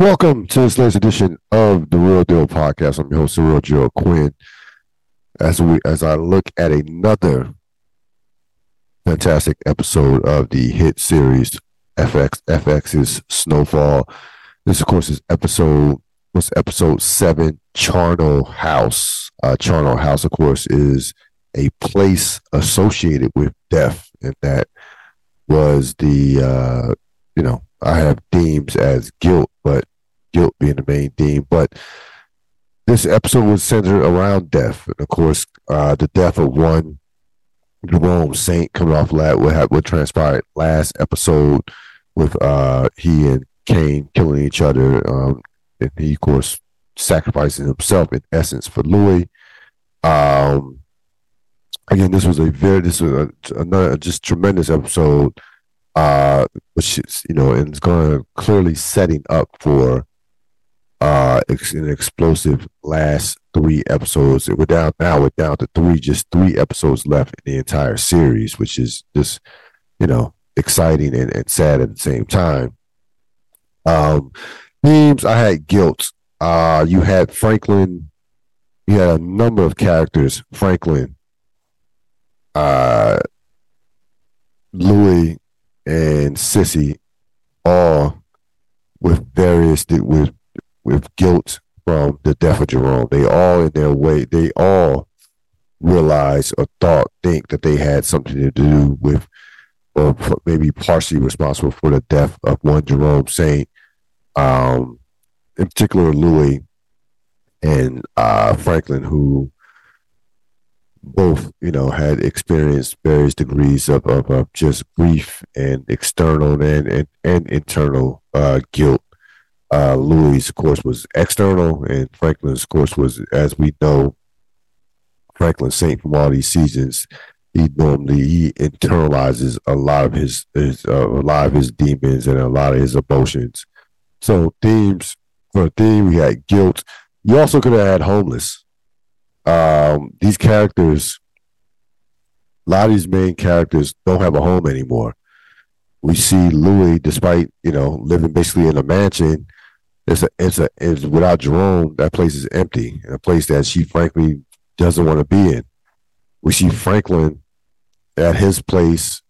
Welcome to this latest edition of the Real Deal Podcast. I'm your host, Cyril Joe Quinn. As we as I look at another fantastic episode of the hit series FX FX's Snowfall. This, of course, is episode was episode seven, Charnel House. Uh, Charnel House, of course, is a place associated with death, and that was the uh, you know I have themes as guilt, but guilt being the main theme. But this episode was centered around death, and of course, uh, the death of one Jerome Saint coming off that what, what transpired last episode with uh, he and Kane killing each other, um, and he of course sacrificing himself in essence for Louie. Um, again, this was a very this was a, another just tremendous episode uh, which is you know, and it's going to clearly setting up for uh an explosive last three episodes. We're down now. We're down to three, just three episodes left in the entire series, which is just you know exciting and, and sad at the same time. Um, themes. I had guilt. Uh, you had Franklin. You had a number of characters. Franklin. Uh, Louie and Cissy all with various with with guilt from the death of Jerome. They all in their way, they all realize or thought, think that they had something to do with or maybe partially responsible for the death of one Jerome Saint, um, in particular Louie and uh, Franklin, who both, you know, had experienced various degrees of, of, of just grief and external and and, and internal uh, guilt. Uh, Louie, of course, was external, and Franklin's, of course, was, as we know, Franklin Saint from all these seasons. He normally he internalizes a lot of his, his uh, a lot of his demons and a lot of his emotions. So themes for a theme, we had guilt. You also could have had homeless um, these characters, a lot of these main characters don't have a home anymore. We see Louie, despite you know living basically in a mansion, it's a it's a it's without Jerome, that place is empty, a place that she frankly doesn't want to be in. We see Franklin at his place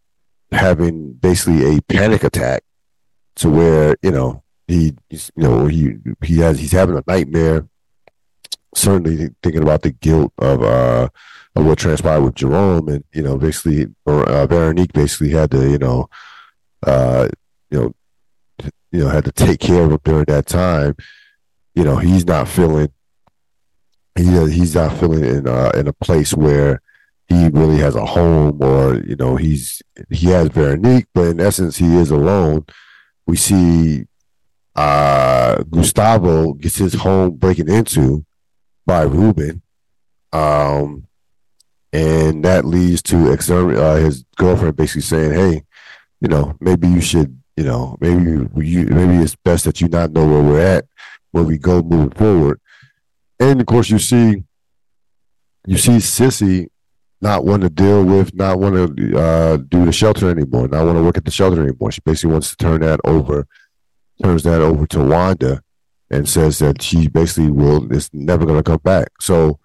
having basically a panic attack to where you know he you know he he has he's having a nightmare certainly thinking about the guilt of uh of what transpired with Jerome, and you know, basically, uh, Veronique basically had to, you know, uh, you know, you know, had to take care of him during that time. You know, he's not feeling, he he's not feeling in uh, in a place where he really has a home, or you know, he's he has Veronique, but in essence, he is alone. We see uh Gustavo gets his home breaking into by Ruben. Um, and that leads to uh, his girlfriend basically saying, "Hey, you know, maybe you should, you know, maybe you, maybe it's best that you not know where we're at when we go moving forward." And of course, you see, you see Cissy not want to deal with, not want to uh, do the shelter anymore, not want to work at the shelter anymore. She basically wants to turn that over, turns that over to Wanda, and says that she basically will is never going to come back. So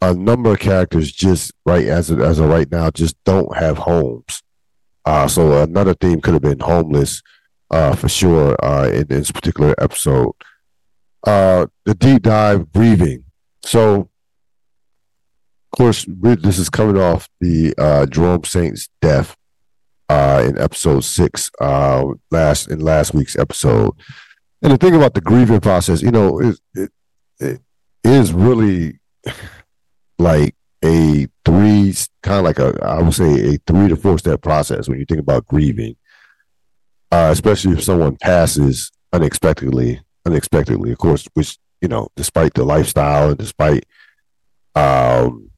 a number of characters just right as of, as of right now just don't have homes. Uh, so another theme could have been homeless uh, for sure uh, in, in, this particular episode. Uh, the deep dive breathing. So, of course, this is coming off the uh, Jerome Saint's death uh, in episode six, last in last week's episode. And the thing about the grieving process, you know, it, it, it is really like a three, kind of like a, I would say a three to four step process when you think about grieving, uh, especially if someone passes unexpectedly, unexpectedly, of course, which, you know, despite the lifestyle and despite, um,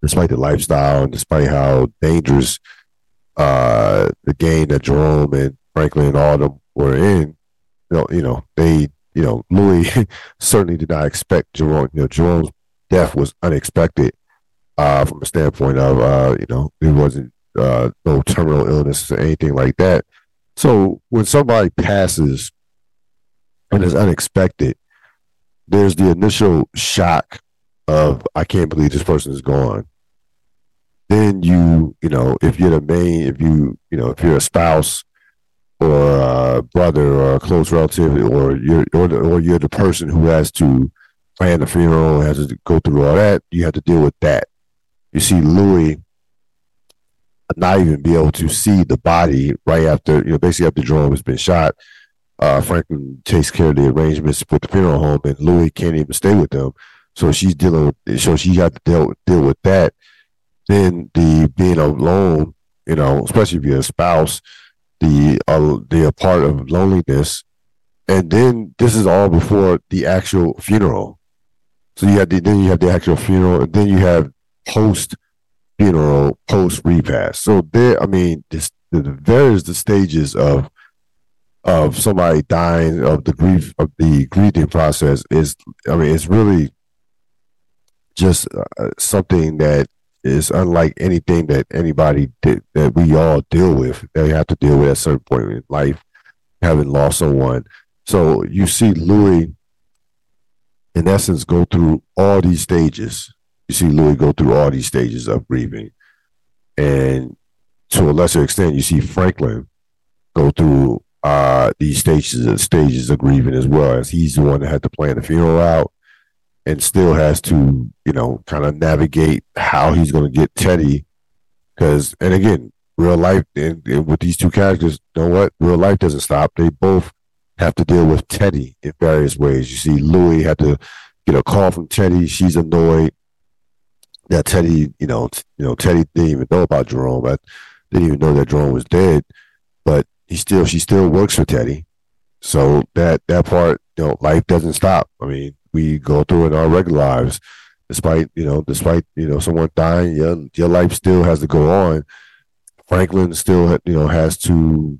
despite the lifestyle and despite how dangerous, uh, the game that Jerome and Franklin and all of them were in, know, you know, they, you know, Louie certainly did not expect Jerome. You know, Jerome's death was unexpected uh, from a standpoint of, uh, you know, it wasn't uh, no terminal illness or anything like that. So when somebody passes and it's unexpected. There's the initial shock of I can't believe this person is gone. Then you, you know, if you're the main, if you, you know, if you're a spouse or a brother or a close relative, or you're or, the, or you're the person who has to plan the funeral, has to go through all that, you have to deal with that. You see Louie not even be able to see the body right after, you know, basically after Jerome has been shot. Uh, Franklin takes care of the arrangements with the funeral home, and Louie can't even stay with them. So she's dealing with, so she got to deal, deal with that. Then the being alone, you know, especially if you're a spouse, the uh, the part of loneliness, and then this is all before the actual funeral. So you have the, then you have the actual funeral, and then you have post funeral, post repast. So there, I mean, this, there is the stages of of somebody dying of the grief of the grieving process is i mean it's really just uh, something that is unlike anything that anybody did, that we all deal with. They have to deal with at a certain point in life, having lost someone. So you see Louie, in essence, go through all these stages. You see Louie go through all these stages of grieving, and to a lesser extent, you see Franklin go through uh, these stages stages of grieving as well, as he's the one that had to plan the funeral out and still has to, you know, kind of navigate how he's going to get Teddy. Because, and again, real life, and, and, with these two characters, you know what? Real life doesn't stop. They both have to deal with Teddy in various ways. You see, Louie had to get a call from Teddy. She's annoyed that Teddy, you know, t- you know, Teddy didn't even know about Jerome. I didn't even know that Jerome was dead, but he still, she still works for Teddy. So that that part, you know, life doesn't stop. I mean, we go through in our regular lives. Despite you know, despite you know someone dying, your your life still has to go on. Franklin still you know has to.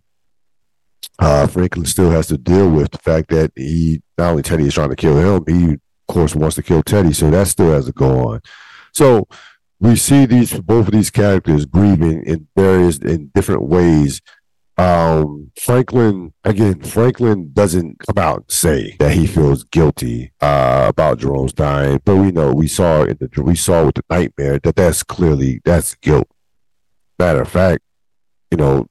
Uh, Franklin still has to deal with the fact that he not only Teddy is trying to kill him, he of course wants to kill Teddy, so that still has to go on. So we see these both of these characters grieving in various in different ways um, Franklin again. Franklin doesn't come out say that he feels guilty uh, about Jerome's dying, but we know we saw in the we saw with the nightmare that that's clearly that's guilt. Matter of fact, you know,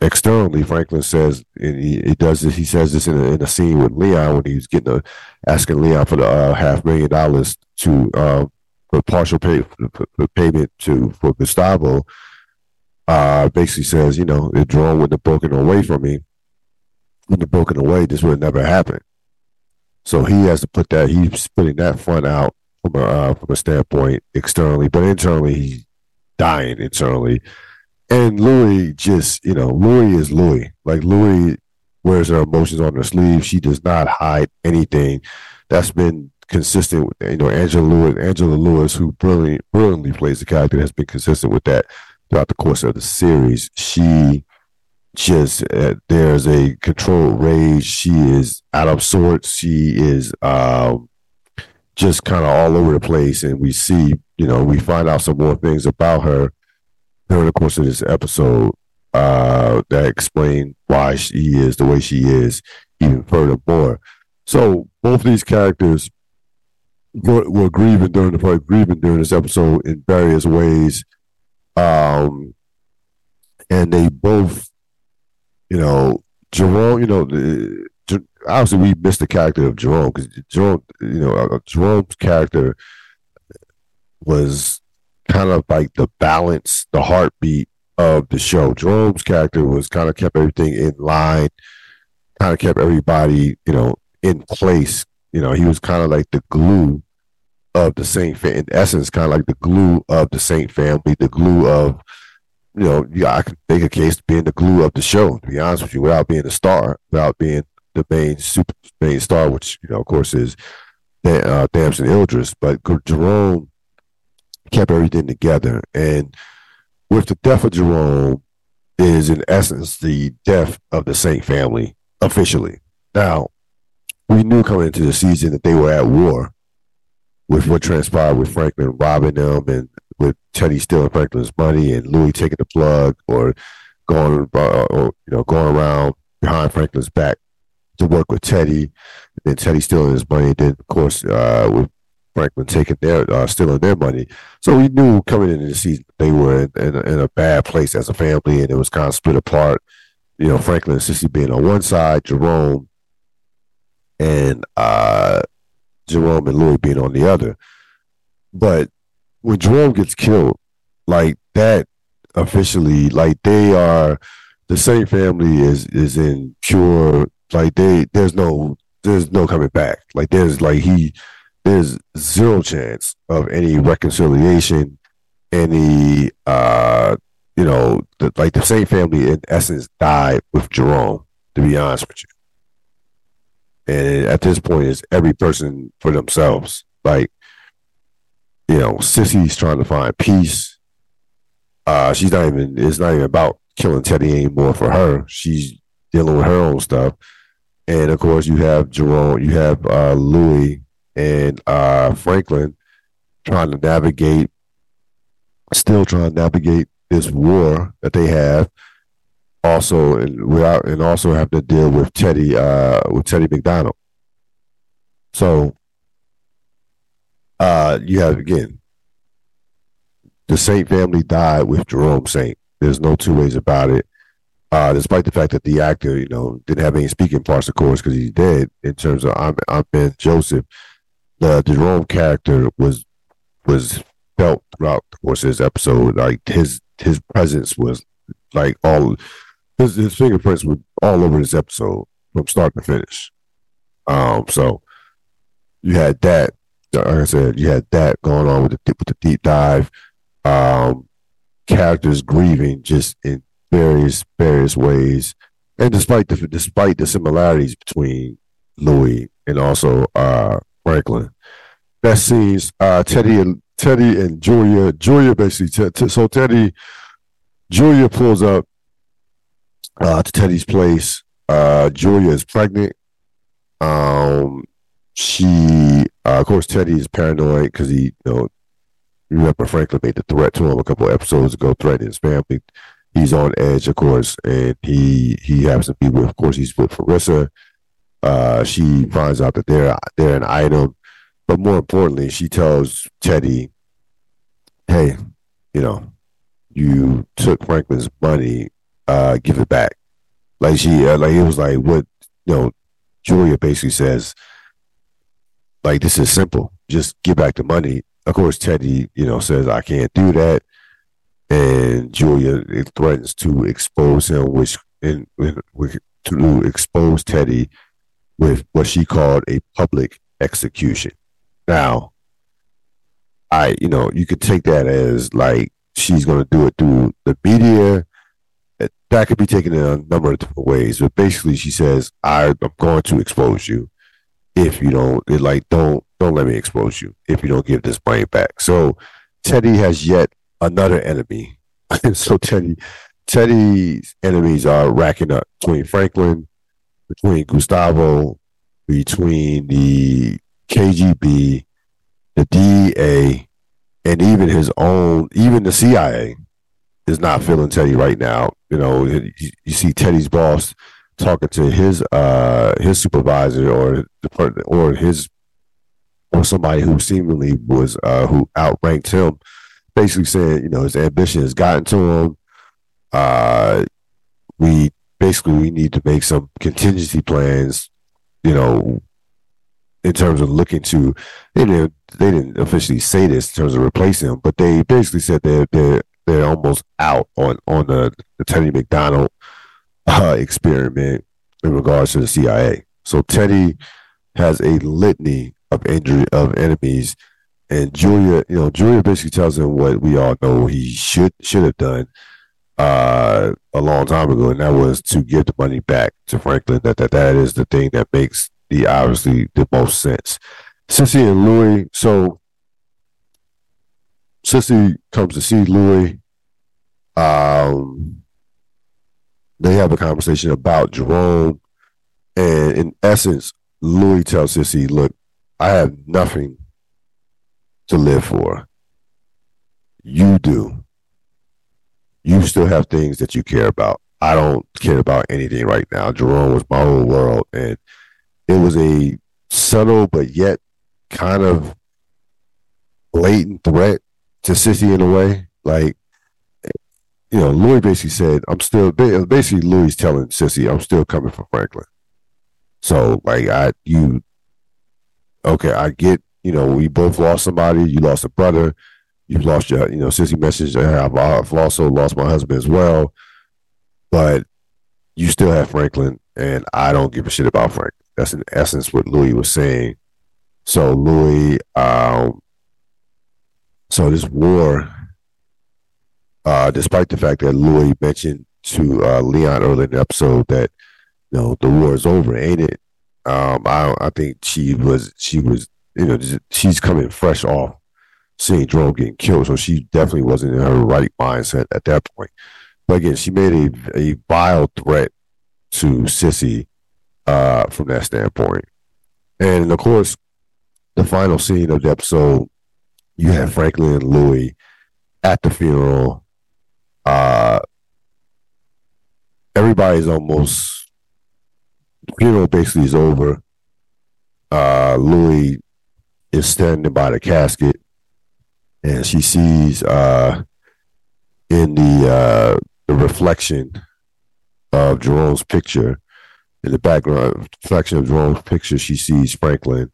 externally, Franklin says and he, he does this. He says this in a, in a scene with Leon when he was getting a, asking Leon for the uh, half million dollars to uh, for partial pay for, for payment to for Gustavo uh, basically says, you know, if Jerome wouldn't have broken away from me, wouldn't have broken away, this would have never happened. So he has to put that, he's putting that front out from a, uh, from a standpoint externally, but internally, he's dying internally. And Louie just, you know, Louie is Louie. Like Louie wears her emotions on her sleeve. She does not hide anything. That's been consistent with, you know, Angela Lewis, Angela Lewis, who brilliantly, brilliantly plays the character, has been consistent with that throughout the course of the series. She just uh, there's a controlled rage. She is out of sorts. She is um, just kind of all over the place, and we see, you know, we find out some more things about her during the course of this episode uh, that explain why she is the way she is, even furthermore. So both these characters were, were grieving during the fight, grieving during this episode in various ways um, and they both, you know, Jerome, you know, the, obviously we missed the character of Jerome because Jerome, you know, uh, Jerome's character was kind of like the balance, the heartbeat of the show. Jerome's character was kind of kept everything in line, kind of kept everybody, you know, in place. You know, he was kind of like the glue of the Saint family. in essence, kind of like the glue of the Saint family, the glue of, you know, yeah, I can make a case being the glue of the show. To be honest with you, without being a star, without being the main super main star, which you know, of course, is uh, Damson Idris, but Jerome kept everything together, and with the death of Jerome, is in essence the death of the Saint family officially. Now, we knew coming into the season that they were at war with what transpired with Franklin robbing them and with Teddy stealing Franklin's money and Louie taking the plug or going uh, or you know going around behind Franklin's back to work with Teddy. Then Teddy stealing his money. and Then of course uh, with Franklin taking their uh, stealing their money. So we knew coming into the season they were in, in, in, a bad place as a family, and it was kind of split apart. You know, Franklin and Cissy being on one side, Jerome and uh, Jerome and Louie being on the other. But when Jerome gets killed, like that officially, like they are the same family is is in pure like they there's no there's no coming back. Like there's like he there's zero chance of any reconciliation, any uh you know, the, like the same family in essence died with Jerome, to be honest with you. And at this point, it's every person for themselves. Like, you know, Cissy's trying to find peace. Uh, she's not even. It's not even about killing Teddy anymore for her. She's dealing with her own stuff. And of course, you have Jerome, you have uh, Louie and uh, Franklin trying to navigate, still trying to navigate this war that they have also and without and also have to deal with Teddy uh with Teddy McDonald. So uh you have again the Saint family died with Jerome Saint. There's no two ways about it. Uh, despite the fact that the actor, you know, didn't have any speaking parts, of course, because he's dead. In terms of I'm, Amin Joseph, the, the Jerome character was was felt throughout the course of this episode. Like his his presence was like all his, his fingerprints were all over this episode from start to finish. Um, so you had that. Like I said, you had that going on with the with the deep dive. Um, characters grieving just in various various ways, and despite the despite the similarities between Louie and also uh, Franklin, that scenes uh, Teddy and Teddy and Julia. Julia basically t- t- so Teddy Julia pulls up uh, to Teddy's place. Uh, Julia is pregnant. Um, she, uh, of course, Teddy is paranoid because he, you know, remember Franklin made the threat to him a couple episodes ago, threatening his family. He's on edge, of course, and he he happens to be with, of course, he's with Farissa. Uh, she finds out that they're they're an item, but more importantly, she tells Teddy, "Hey, you know, you took Franklin's money uh, give it back. Like she, uh, like it was like what you know. Julia basically says, like this is simple. Just give back the money. Of course, Teddy, you know, says I can't do that, and Julia threatens to expose him, which in, in to expose Teddy with what she called a public execution. Now, I, you know, you could take that as like she's going to do it through the media that could be taken in a number of different ways. But basically, she says, I, am going to expose you if you don't it, like don't don't let me expose you if you don't give this money back. So Teddy has yet another enemy. so Teddy Teddy's enemies are racking up between Franklin, between Gustavo, between the KGB, the DEA, and even his own, even the CIA is not feeling Teddy right now. You know, you, you see Teddy's boss talking to his uh his supervisor or the or his or somebody who seemingly was uh who outranked him, basically saying you know his ambition has gotten to him. Uh, we basically we need to make some contingency plans. You know, in terms of looking to they didn't they didn't officially say this in terms of replacing him, but they basically said they're they're they're almost out on on the, the Teddy McDonald uh, experiment in regards to the CIA. So Teddy has a litany of injury of enemies, and Julia, you know, Julia basically tells him what we all know he should should have done uh, a long time ago, and that was to give the money back to Franklin. That that that is the thing that makes the obviously the most sense. Cissy and Louie, so Cissy comes to see Louie. Um, they have a conversation about Jerome. And in essence, Louie tells Cissy, look, I have nothing to live for. You do. You still have things that you care about. I don't care about anything right now. Jerome was my whole world, and it was a subtle but yet kind of blatant threat to Cissy in a way. Like, you know, Louie basically said, "I'm still." Basically, Louie telling Cissy, "I'm still coming for Franklin." So, like, I you, okay, I get. You know, we both lost somebody. You lost a brother. You've lost your, you know, Cissy message. I've, I've also lost my husband as well but you still have Franklin, and I don't give a shit about Franklin. That's in essence what Louie was saying. So Louie, um, so this war, uh, despite the fact that Louie mentioned to uh, Leon earlier in the episode that you know the war is over, ain't it? Um, I I think she was she was you know she's coming fresh off seeing Jerome getting killed, so she definitely wasn't in her right mindset at that point. But again, she made a, a vile threat to Cissy uh, from that standpoint. And of course, the final scene of the episode, you have Franklin and Louie at the funeral. Uh, everybody's almost funeral basically is over. Uh, Louie is standing by the casket, and she sees uh, in the uh, the reflection of Jerome's picture in the background, reflection of Jerome's picture, she sees Franklin,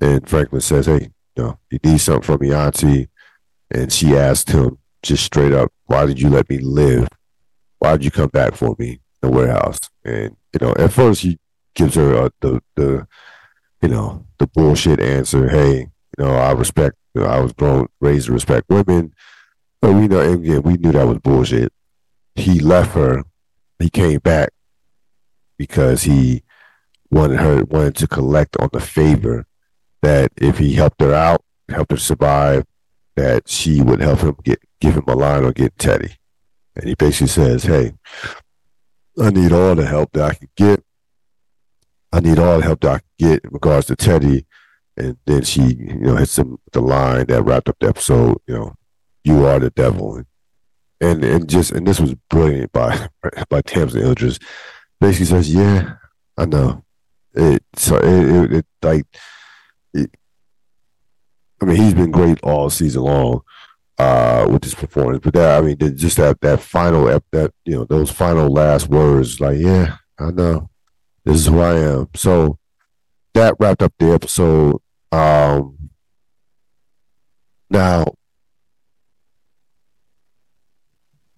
and Franklin says, "Hey, know, you need something from me, Auntie," and she asked him just straight up, "Why did you let me live? Why did you come back for me in the warehouse?" And you know, at first he gives her uh, the the you know the bullshit answer, "Hey, you know, I respect. You know, I was grown, raised to respect women." But we know, again, we knew that was bullshit he left her. He came back because he wanted her wanted to collect on the favor that if he helped her out, helped her survive, that she would help him get give him a line or get Teddy. And he basically says, Hey, I need all the help that I can get. I need all the help that I can get in regards to Teddy. And then she, you know, hits him the line that wrapped up the episode, you know, you are the devil. And and and just and this was brilliant by by Damson Idris. Basically says, "Yeah, I know." It so it, it, it like it, I mean, he's been great all season long uh, with his performance, but that I mean, just that that final that you know those final last words, like, "Yeah, I know, this is who I am." So that wrapped up the episode. Um, now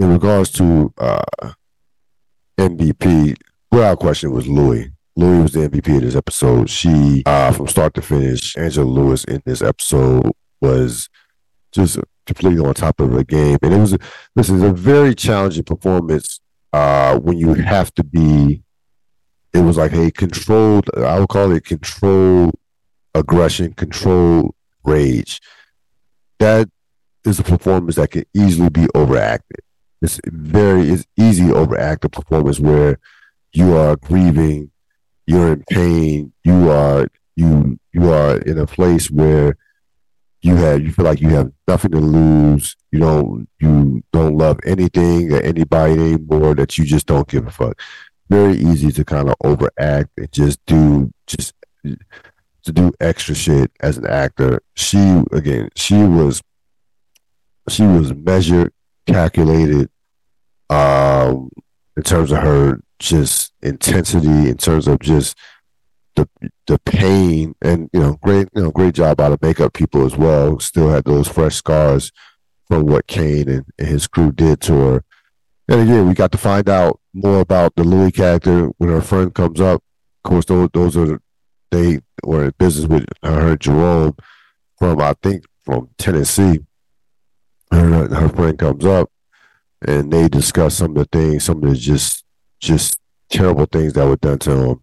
in regards to uh, MVP, without question, was Louie. Louie was the MVP of this episode. She, uh, from start to finish, Angela Lewis in this episode was just completely on top of the game. And it was, this is a very challenging performance uh, when you have to be, it was like a controlled, I would call it controlled aggression, controlled rage. That is a performance that can easily be overacted it's very it's easy to overact a performance where you are grieving, you're in pain, you are you you are in a place where you have you feel like you have nothing to lose. You don't you don't love anything or anybody anymore. That you just don't give a fuck. Very easy to kind of overact and just do just to do extra shit as an actor. She again, she was she was measured, calculated, um, in terms of her just intensity, in terms of just the the pain, and you know, great you know, great job by the makeup people as well. Still had those fresh scars from what Kane and, and his crew did to her. And again, we got to find out more about the Louie character when her friend comes up. Of course, those those are they were in business with her Jerome from I think from Tennessee. Her her friend comes up and they discuss some of the things, some of the just just terrible things that were done to them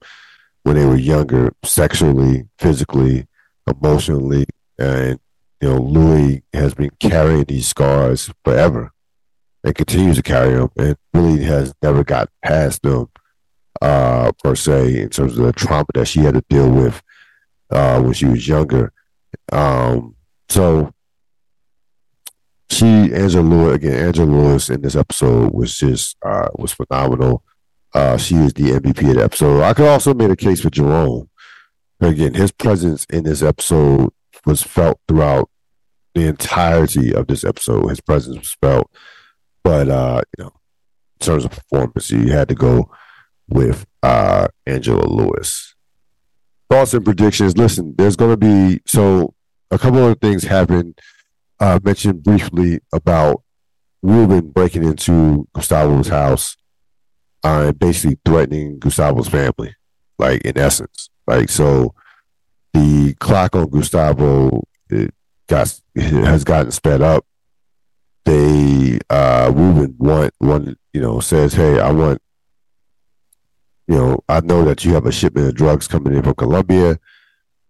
when they were younger, sexually, physically, emotionally, and you know Louie has been carrying these scars forever and continues to carry them, and really has never got past them uh, per se in terms of the trauma that she had to deal with uh, when she was younger. Um, so she Angela Lewis again. Angela Lewis in this episode was just uh, was phenomenal. Uh, she is the MVP of the episode. I could also make a case for Jerome. Again, his presence in this episode was felt throughout the entirety of this episode. His presence was felt, but uh, you know, in terms of performance, you had to go with uh, Angela Lewis. Thoughts and predictions. Listen, there's going to be so a couple of things happened. Uh, mentioned briefly about Ruben breaking into Gustavo's house uh, basically threatening Gustavo's family, like in essence. Like so, the clock on Gustavo it got has gotten sped up. They uh, Ruben want one you know says, "Hey, I want you know, I know that you have a shipment of drugs coming in from Colombia.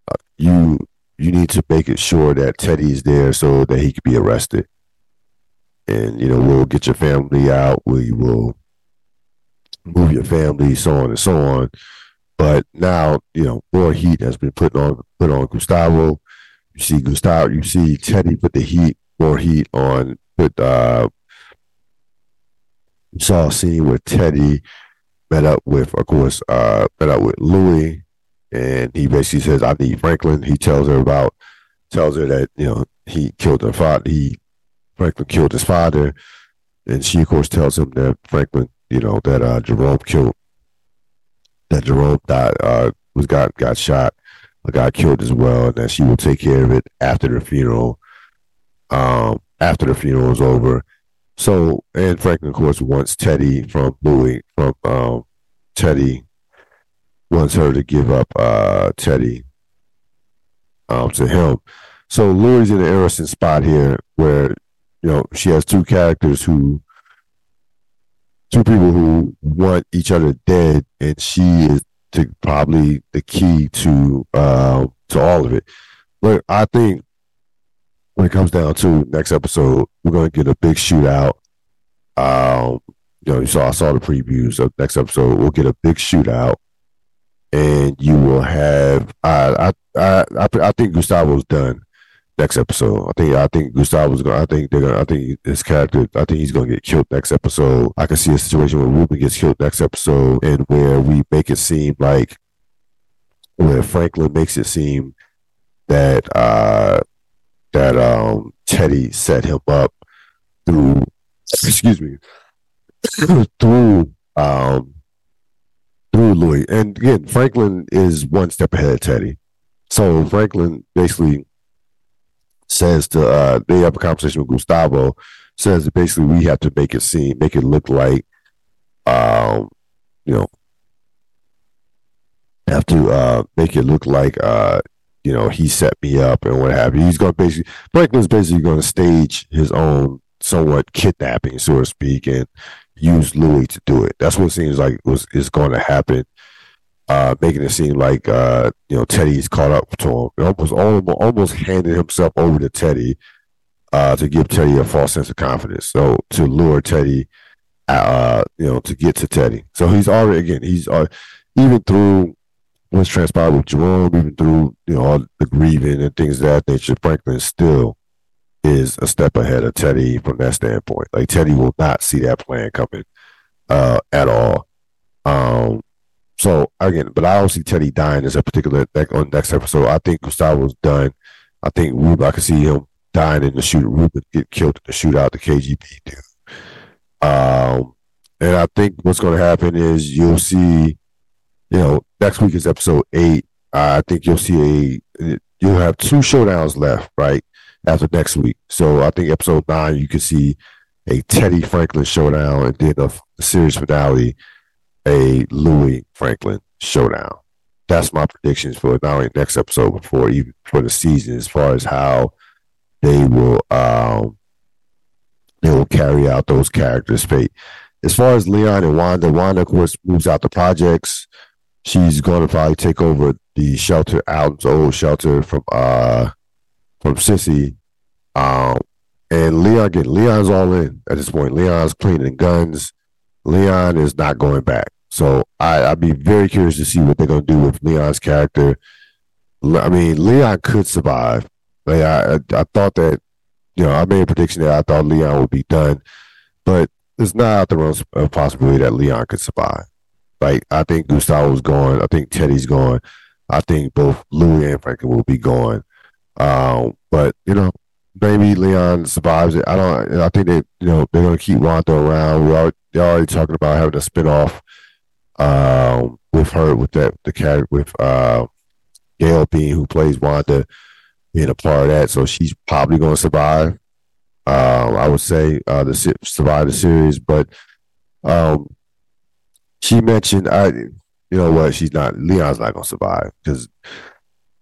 Uh, you you need to make it sure that Teddy's there so that he could be arrested. And you know, we'll get your family out. We will move your family, so on and so on. But now, you know, more heat has been put on put on Gustavo. You see Gustavo, you see Teddy put the heat, more heat on put uh you saw a scene where Teddy met up with, of course, uh, met up with Louie, and he basically says, "I need Franklin." He tells her about, tells her that you know he killed her father. He Franklin killed his father, and she, of course, tells him that Franklin, you know, that uh, Jerome killed, that Jerome died, uh, was got got shot, got killed as well, and that she will take care of it after the funeral. Um, after the funeral is over, so, and Franklin, of course, wants Teddy from Louie, from um, Teddy, wants her to give up uh, Teddy um, to him. So Louie in an interesting spot here where, you know, she has two characters who, two people who want each other dead, and she is to probably the key to uh, to all of it. But I think when it comes down to next episode, we're to get a big shootout. Um, you know, you saw I saw the previews of next episode. We'll get a big shootout, and you will have. I I I I, I think Gustavo's done next episode. I think I think Gustavo's gonna. I think they're gonna. I think his character. I think he's gonna get killed next episode. I can see a situation where Ruben gets killed next episode, and where we make it seem like where Franklin makes it seem that uh that um, Teddy set him up through, excuse me, through um, through Louie. And again, Franklin is one step ahead of Teddy. So Franklin basically says to uh, they have a conversation with Gustavo. Says that basically we have to make it seem, make it look like, um, you know, have to uh, make it look like uh, you know, he set me up and what have you. He's to basically, Franklin's basically going to stage his own somewhat kidnapping, so to speak, and use Louie to do it. That's what it seems like was is going to happen. Uh, making it seem like uh, you know Teddy's caught up to him. It almost almost, handed himself over to Teddy uh, to give Teddy a false sense of confidence. So to lure Teddy, uh, you know, to get to Teddy. So he's already again he's uh, even through what's transpired with Jerome, even through you know all the grieving and things of that nature, Franklin still is a step ahead of Teddy from that standpoint. Like Teddy will not see that plan coming uh, at all. Um, so again, but I don't see Teddy dying as a particular on next episode. I think Gustavo's done. I think Ruben, I can see him dying in the shoot. Ruben get killed in the shootout. The KGB dude. Um, and I think what's going to happen is you'll see you know, next week is episode eight. I think you'll see a you'll have two showdowns left, right? After next week. So I think episode nine you can see a Teddy Franklin showdown and then a, a series finale, a Louie Franklin showdown. That's my predictions for not only next episode, but for even for the season as far as how they will um they will carry out those characters' fate. As far as Leon and Wanda, Wanda of course moves out the projects she's going to probably take over the shelter, Alton's old shelter from uh from Cissy. Um, and Leon again, Leon's all in at this point. Leon's cleaning guns. Leon is not going back. So I, I'd be very curious to see what they're gonna do with Leon's character. I mean, Leon could survive. Like I, I, I thought that you know, I made a prediction that I thought Leon would be done, but it's not out the realm of possibility that Leon could survive. Like I think Gustavo's gone. I think Teddy's gone. I think both Louie and Franklin will be gone. Um, but you know, maybe Leon survives it. I don't. I think they, you know, they're gonna keep Wanda around. We're already, they're already talking about having a spinoff um, with her, with that the character with uh, Gail Bean, who plays Wanda, being a part of that. So she's probably gonna survive. Um, I would say uh, the survive the series, but um, she mentioned I, you know what, she's not Leon's not gonna survive because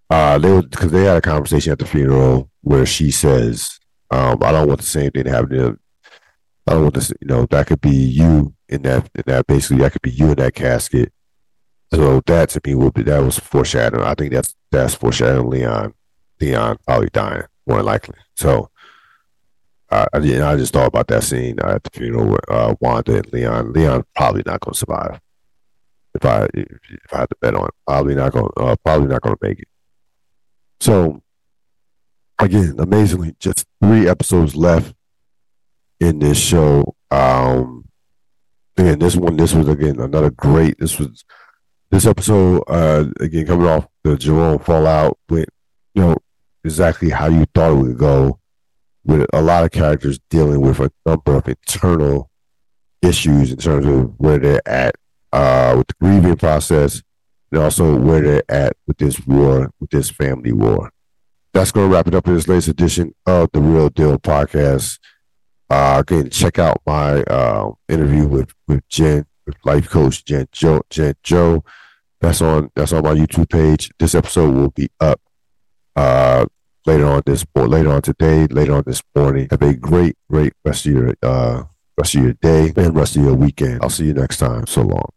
uh, they because they had a conversation at the funeral where she says, um, "I don't want the same thing to happen to." I don't want this, you know, that could be you in that, in that basically, that could be you in that casket. So that to me would be that was foreshadowing. I think that's that's foreshadowing Leon, Leon probably dying more likely. So uh, I, I just thought about that scene at the funeral with uh, Wanda and Leon. Leon probably not going to survive. If I if, if I had to bet on it, probably not going uh, probably not going to make it. So again, amazingly, just three episodes left in this show. Um, again, this one, this was again another great. This was this episode uh, again coming off the Jerome fallout went you know exactly how you thought it would go with a lot of characters dealing with a number of internal issues in terms of where they're at uh, with the grieving process and also where they're at with this war, with this family war. That's going to wrap it up in this latest edition of the Real Deal podcast. Uh, again, check out my uh, interview with with Jen, with life coach Jen Joe. Jen Joe. That's on that's on my YouTube page. This episode will be up uh, later on this or later on today, later on this morning. Have a great, great rest of your uh, rest of your day and rest of your weekend. I'll see you next time. So long.